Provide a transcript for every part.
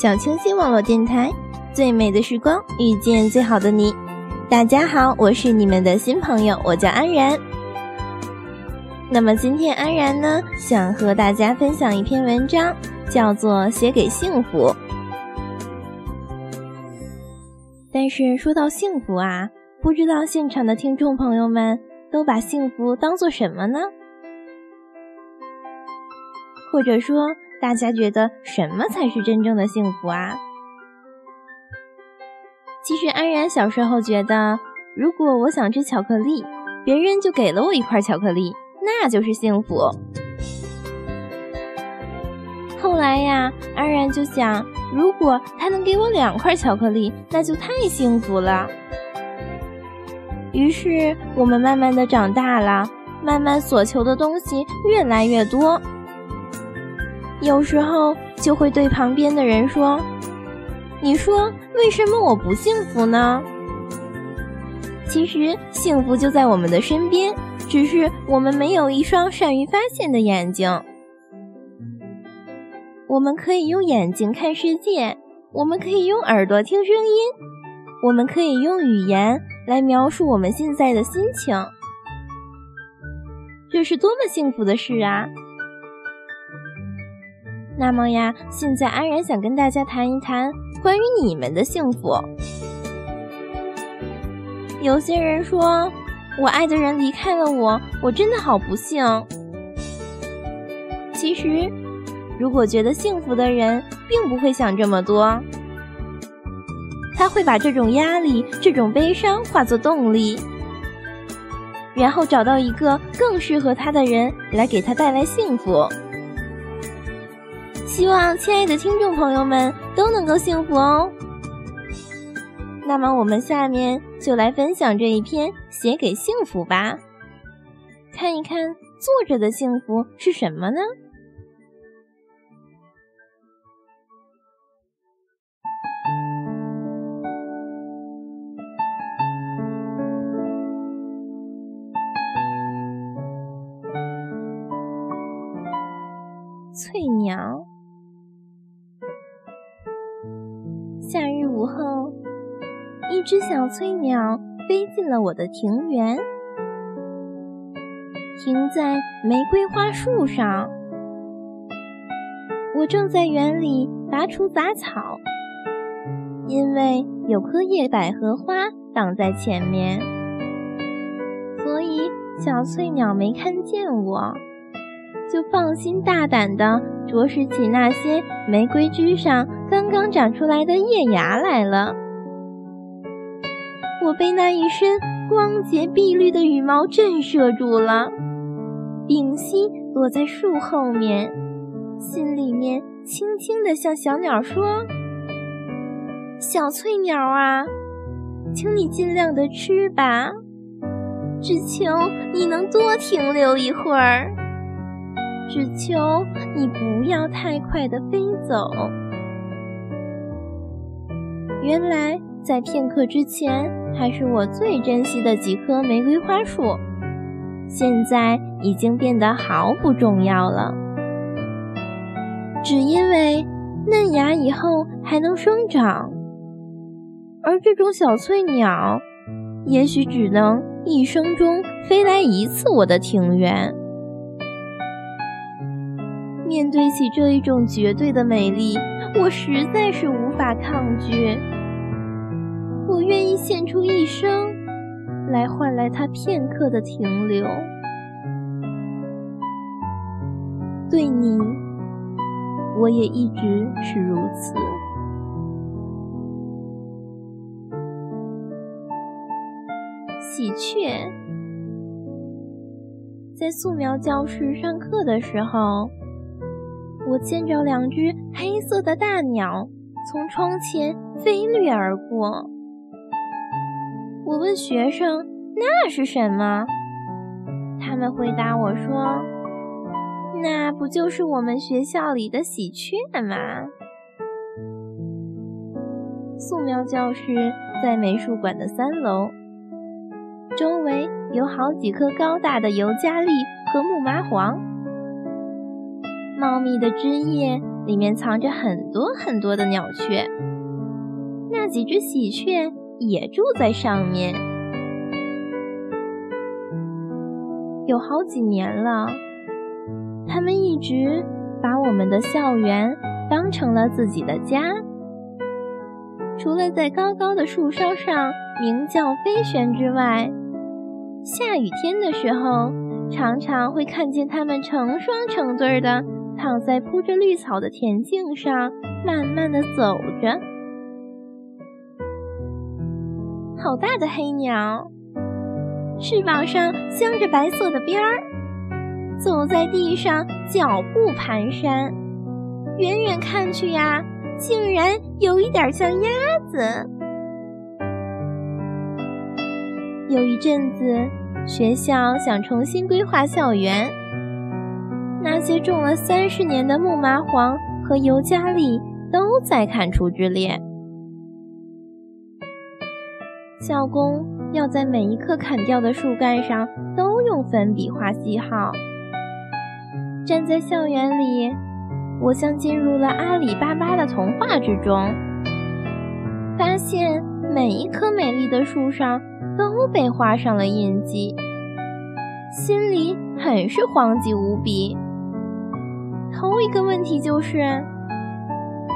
小清新网络电台，最美的时光遇见最好的你。大家好，我是你们的新朋友，我叫安然。那么今天安然呢，想和大家分享一篇文章，叫做《写给幸福》。但是说到幸福啊，不知道现场的听众朋友们都把幸福当做什么呢？或者说？大家觉得什么才是真正的幸福啊？其实安然小时候觉得，如果我想吃巧克力，别人就给了我一块巧克力，那就是幸福。后来呀，安然就想，如果他能给我两块巧克力，那就太幸福了。于是我们慢慢的长大了，慢慢所求的东西越来越多。有时候就会对旁边的人说：“你说为什么我不幸福呢？”其实幸福就在我们的身边，只是我们没有一双善于发现的眼睛。我们可以用眼睛看世界，我们可以用耳朵听声音，我们可以用语言来描述我们现在的心情。这是多么幸福的事啊！那么呀，现在安然想跟大家谈一谈关于你们的幸福。有些人说，我爱的人离开了我，我真的好不幸。其实，如果觉得幸福的人，并不会想这么多，他会把这种压力、这种悲伤化作动力，然后找到一个更适合他的人来给他带来幸福。希望亲爱的听众朋友们都能够幸福哦。那么我们下面就来分享这一篇《写给幸福》吧，看一看作者的幸福是什么呢？一只小翠鸟飞进了我的庭园，停在玫瑰花树上。我正在园里拔除杂草，因为有棵叶百合花挡在前面，所以小翠鸟没看见我，就放心大胆地啄食起那些玫瑰枝上。刚刚长出来的叶芽来了，我被那一身光洁碧绿的羽毛震慑住了，屏息躲在树后面，心里面轻轻地向小鸟说：“小翠鸟啊，请你尽量的吃吧，只求你能多停留一会儿，只求你不要太快的飞走。”原来，在片刻之前，还是我最珍惜的几棵玫瑰花树，现在已经变得毫不重要了。只因为嫩芽以后还能生长，而这种小翠鸟，也许只能一生中飞来一次我的庭园。面对起这一种绝对的美丽。我实在是无法抗拒，我愿意献出一生，来换来他片刻的停留。对你，我也一直是如此。喜鹊在素描教室上课的时候，我见着两只黑色的大鸟从窗前飞掠而过。我问学生：“那是什么？”他们回答我说：“那不就是我们学校里的喜鹊吗？”素描教室在美术馆的三楼，周围有好几棵高大的尤加利和木麻黄，茂密的枝叶里面藏着很多很多的鸟雀，那几只喜鹊也住在上面。有好几年了，他们一直把我们的校园当成了自己的家。除了在高高的树梢上鸣叫飞旋之外，下雨天的时候，常常会看见它们成双成对的躺在铺着绿草的田径上，慢慢的走着。好大的黑鸟！翅膀上镶着白色的边儿，走在地上脚步蹒跚，远远看去呀，竟然有一点像鸭子。有一阵子，学校想重新规划校园，那些种了三十年的木麻黄和尤加利都在砍除之列，校工。要在每一棵砍掉的树干上都用粉笔画记号。站在校园里，我像进入了阿里巴巴的童话之中，发现每一棵美丽的树上都被画上了印记，心里很是慌急无比。头一个问题就是，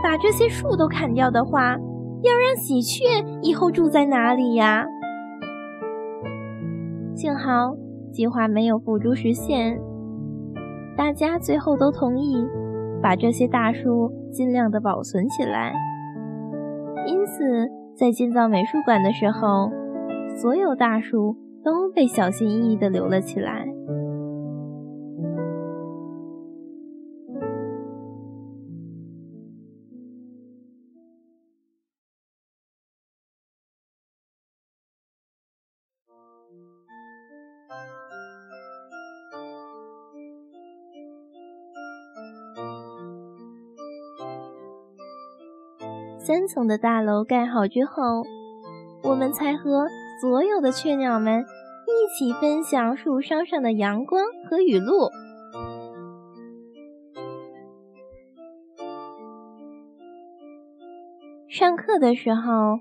把这些树都砍掉的话，要让喜鹊以后住在哪里呀？幸好计划没有付诸实现，大家最后都同意把这些大树尽量的保存起来。因此，在建造美术馆的时候，所有大树都被小心翼翼地留了起来。三层的大楼盖好之后，我们才和所有的雀鸟们一起分享树梢上的阳光和雨露。上课的时候，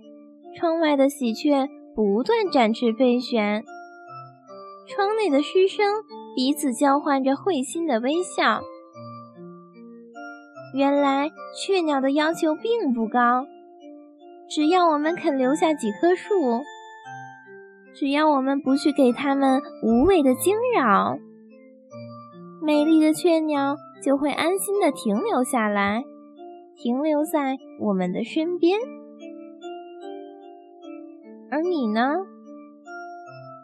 窗外的喜鹊不断展翅飞旋，窗内的师生彼此交换着会心的微笑。原来雀鸟的要求并不高，只要我们肯留下几棵树，只要我们不去给它们无谓的惊扰，美丽的雀鸟就会安心的停留下来，停留在我们的身边。而你呢？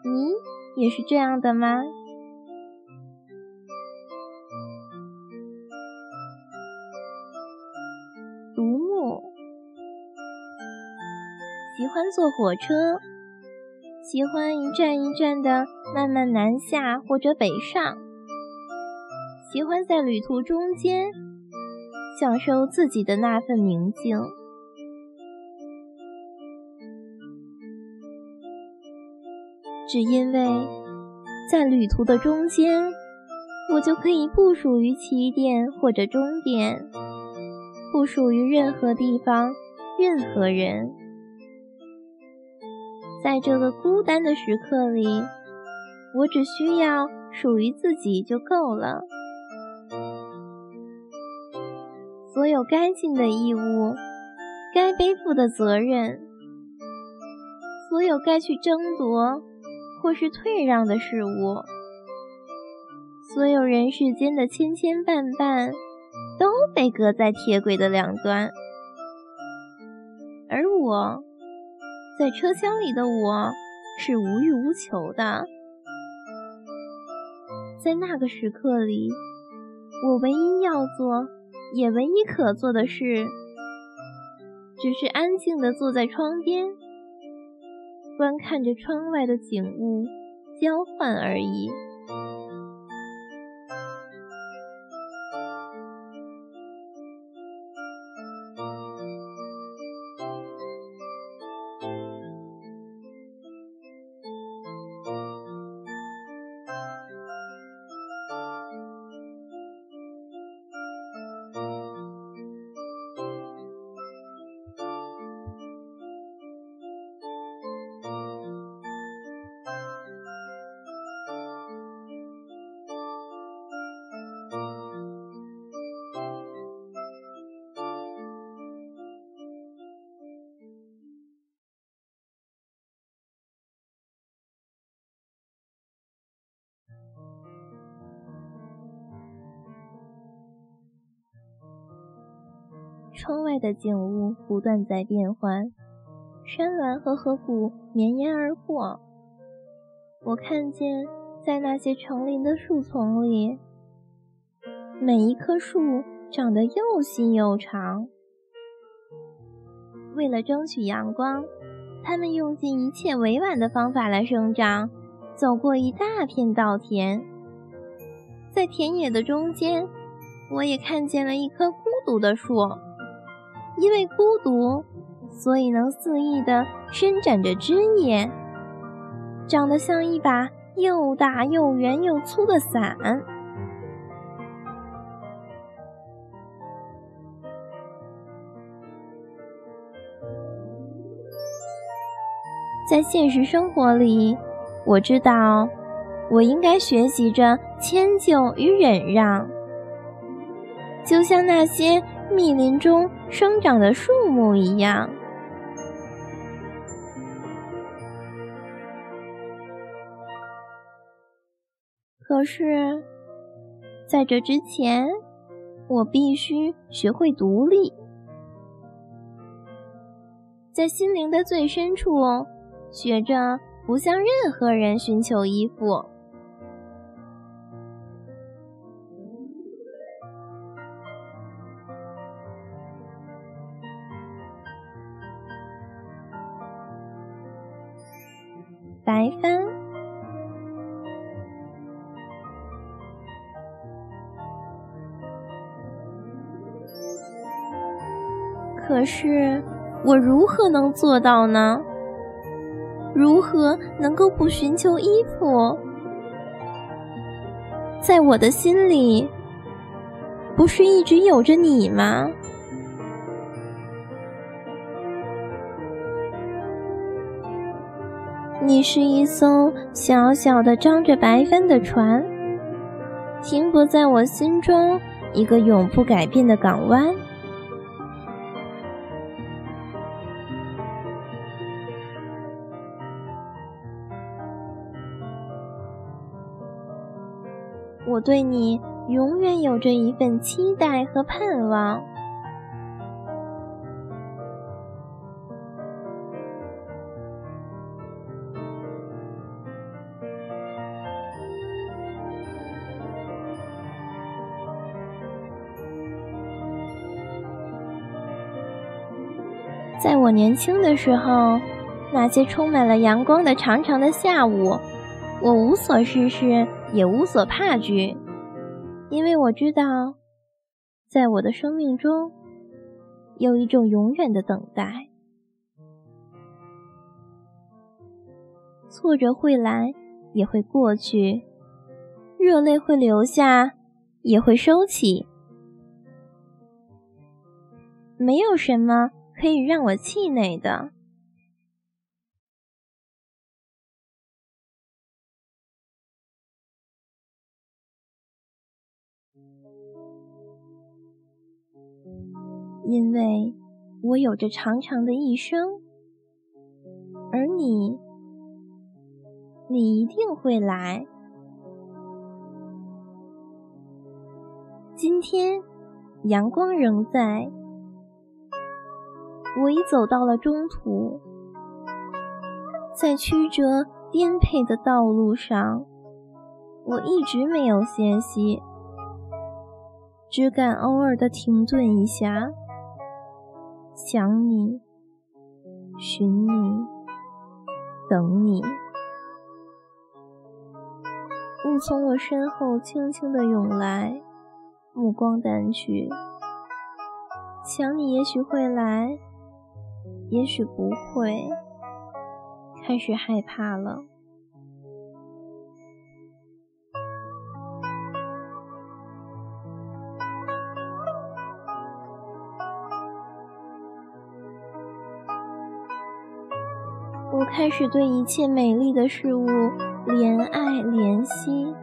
你也是这样的吗？喜欢坐火车，喜欢一站一站的慢慢南下或者北上，喜欢在旅途中间享受自己的那份宁静，只因为在旅途的中间，我就可以不属于起点或者终点，不属于任何地方、任何人。在这个孤单的时刻里，我只需要属于自己就够了。所有该尽的义务，该背负的责任，所有该去争夺或是退让的事物，所有人世间的千千绊绊，都被搁在铁轨的两端，而我。在车厢里的我是无欲无求的，在那个时刻里，我唯一要做，也唯一可做的事，只是安静地坐在窗边，观看着窗外的景物交换而已。窗外的景物不断在变换，山峦和河谷绵延而过。我看见，在那些成林的树丛里，每一棵树长得又细又长。为了争取阳光，它们用尽一切委婉的方法来生长。走过一大片稻田，在田野的中间，我也看见了一棵孤独的树。因为孤独，所以能肆意地伸展着枝叶，长得像一把又大又圆又粗的伞。在现实生活里，我知道我应该学习着迁就与忍让，就像那些。密林中生长的树木一样。可是，在这之前，我必须学会独立，在心灵的最深处，学着不向任何人寻求依附。可是我如何能做到呢？如何能够不寻求依附？在我的心里，不是一直有着你吗？你是一艘小小的、张着白帆的船，停泊在我心中一个永不改变的港湾。我对你永远有着一份期待和盼望。在我年轻的时候，那些充满了阳光的长长的下午，我无所事事，也无所怕惧，因为我知道，在我的生命中，有一种永远的等待。挫折会来，也会过去；热泪会流下，也会收起。没有什么。可以让我气馁的，因为我有着长长的一生，而你，你一定会来。今天，阳光仍在。我已走到了中途，在曲折颠沛的道路上，我一直没有歇息，只敢偶尔的停顿一下，想你，寻你，等你。雾从我身后轻轻的涌来，目光淡去。想你，也许会来，也许不会。开始害怕了。开始对一切美丽的事物怜爱怜惜，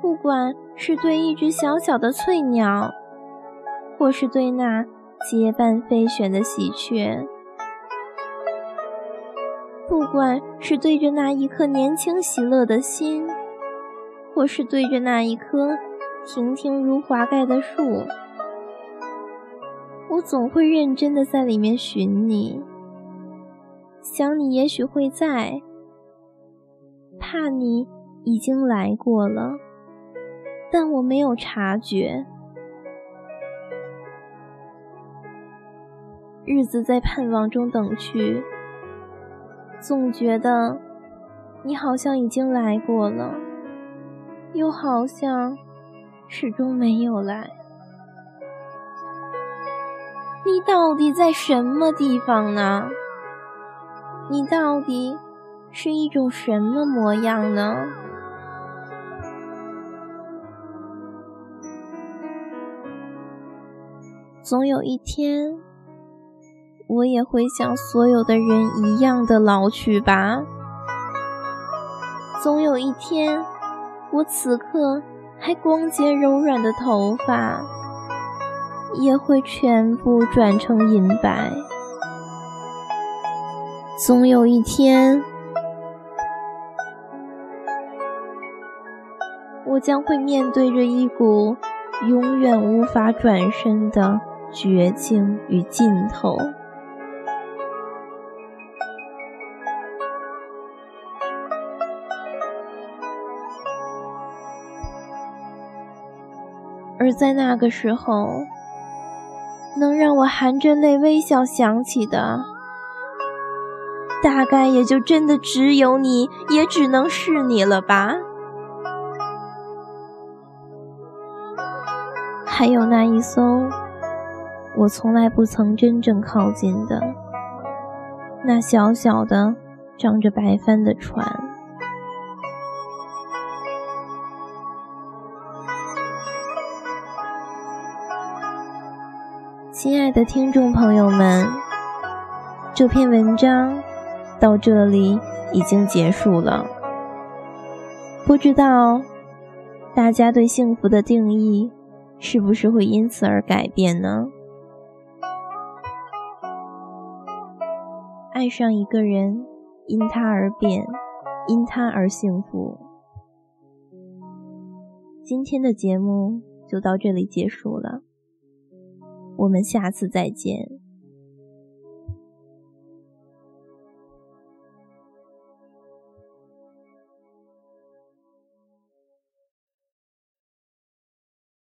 不管是对一只小小的翠鸟，或是对那结伴飞旋的喜鹊，不管是对着那一颗年轻喜乐的心，或是对着那一棵亭亭如华盖的树，我总会认真的在里面寻你。想你也许会在，怕你已经来过了，但我没有察觉。日子在盼望中等去，总觉得你好像已经来过了，又好像始终没有来。你到底在什么地方呢？你到底是一种什么模样呢？总有一天，我也会像所有的人一样的老去吧。总有一天，我此刻还光洁柔软的头发，也会全部转成银白。总有一天，我将会面对着一股永远无法转身的绝境与尽头，而在那个时候，能让我含着泪微笑想起的。大概也就真的只有你，也只能是你了吧。还有那一艘我从来不曾真正靠近的那小小的、长着白帆的船。亲爱的听众朋友们，这篇文章。到这里已经结束了，不知道大家对幸福的定义是不是会因此而改变呢？爱上一个人，因他而变，因他而幸福。今天的节目就到这里结束了，我们下次再见。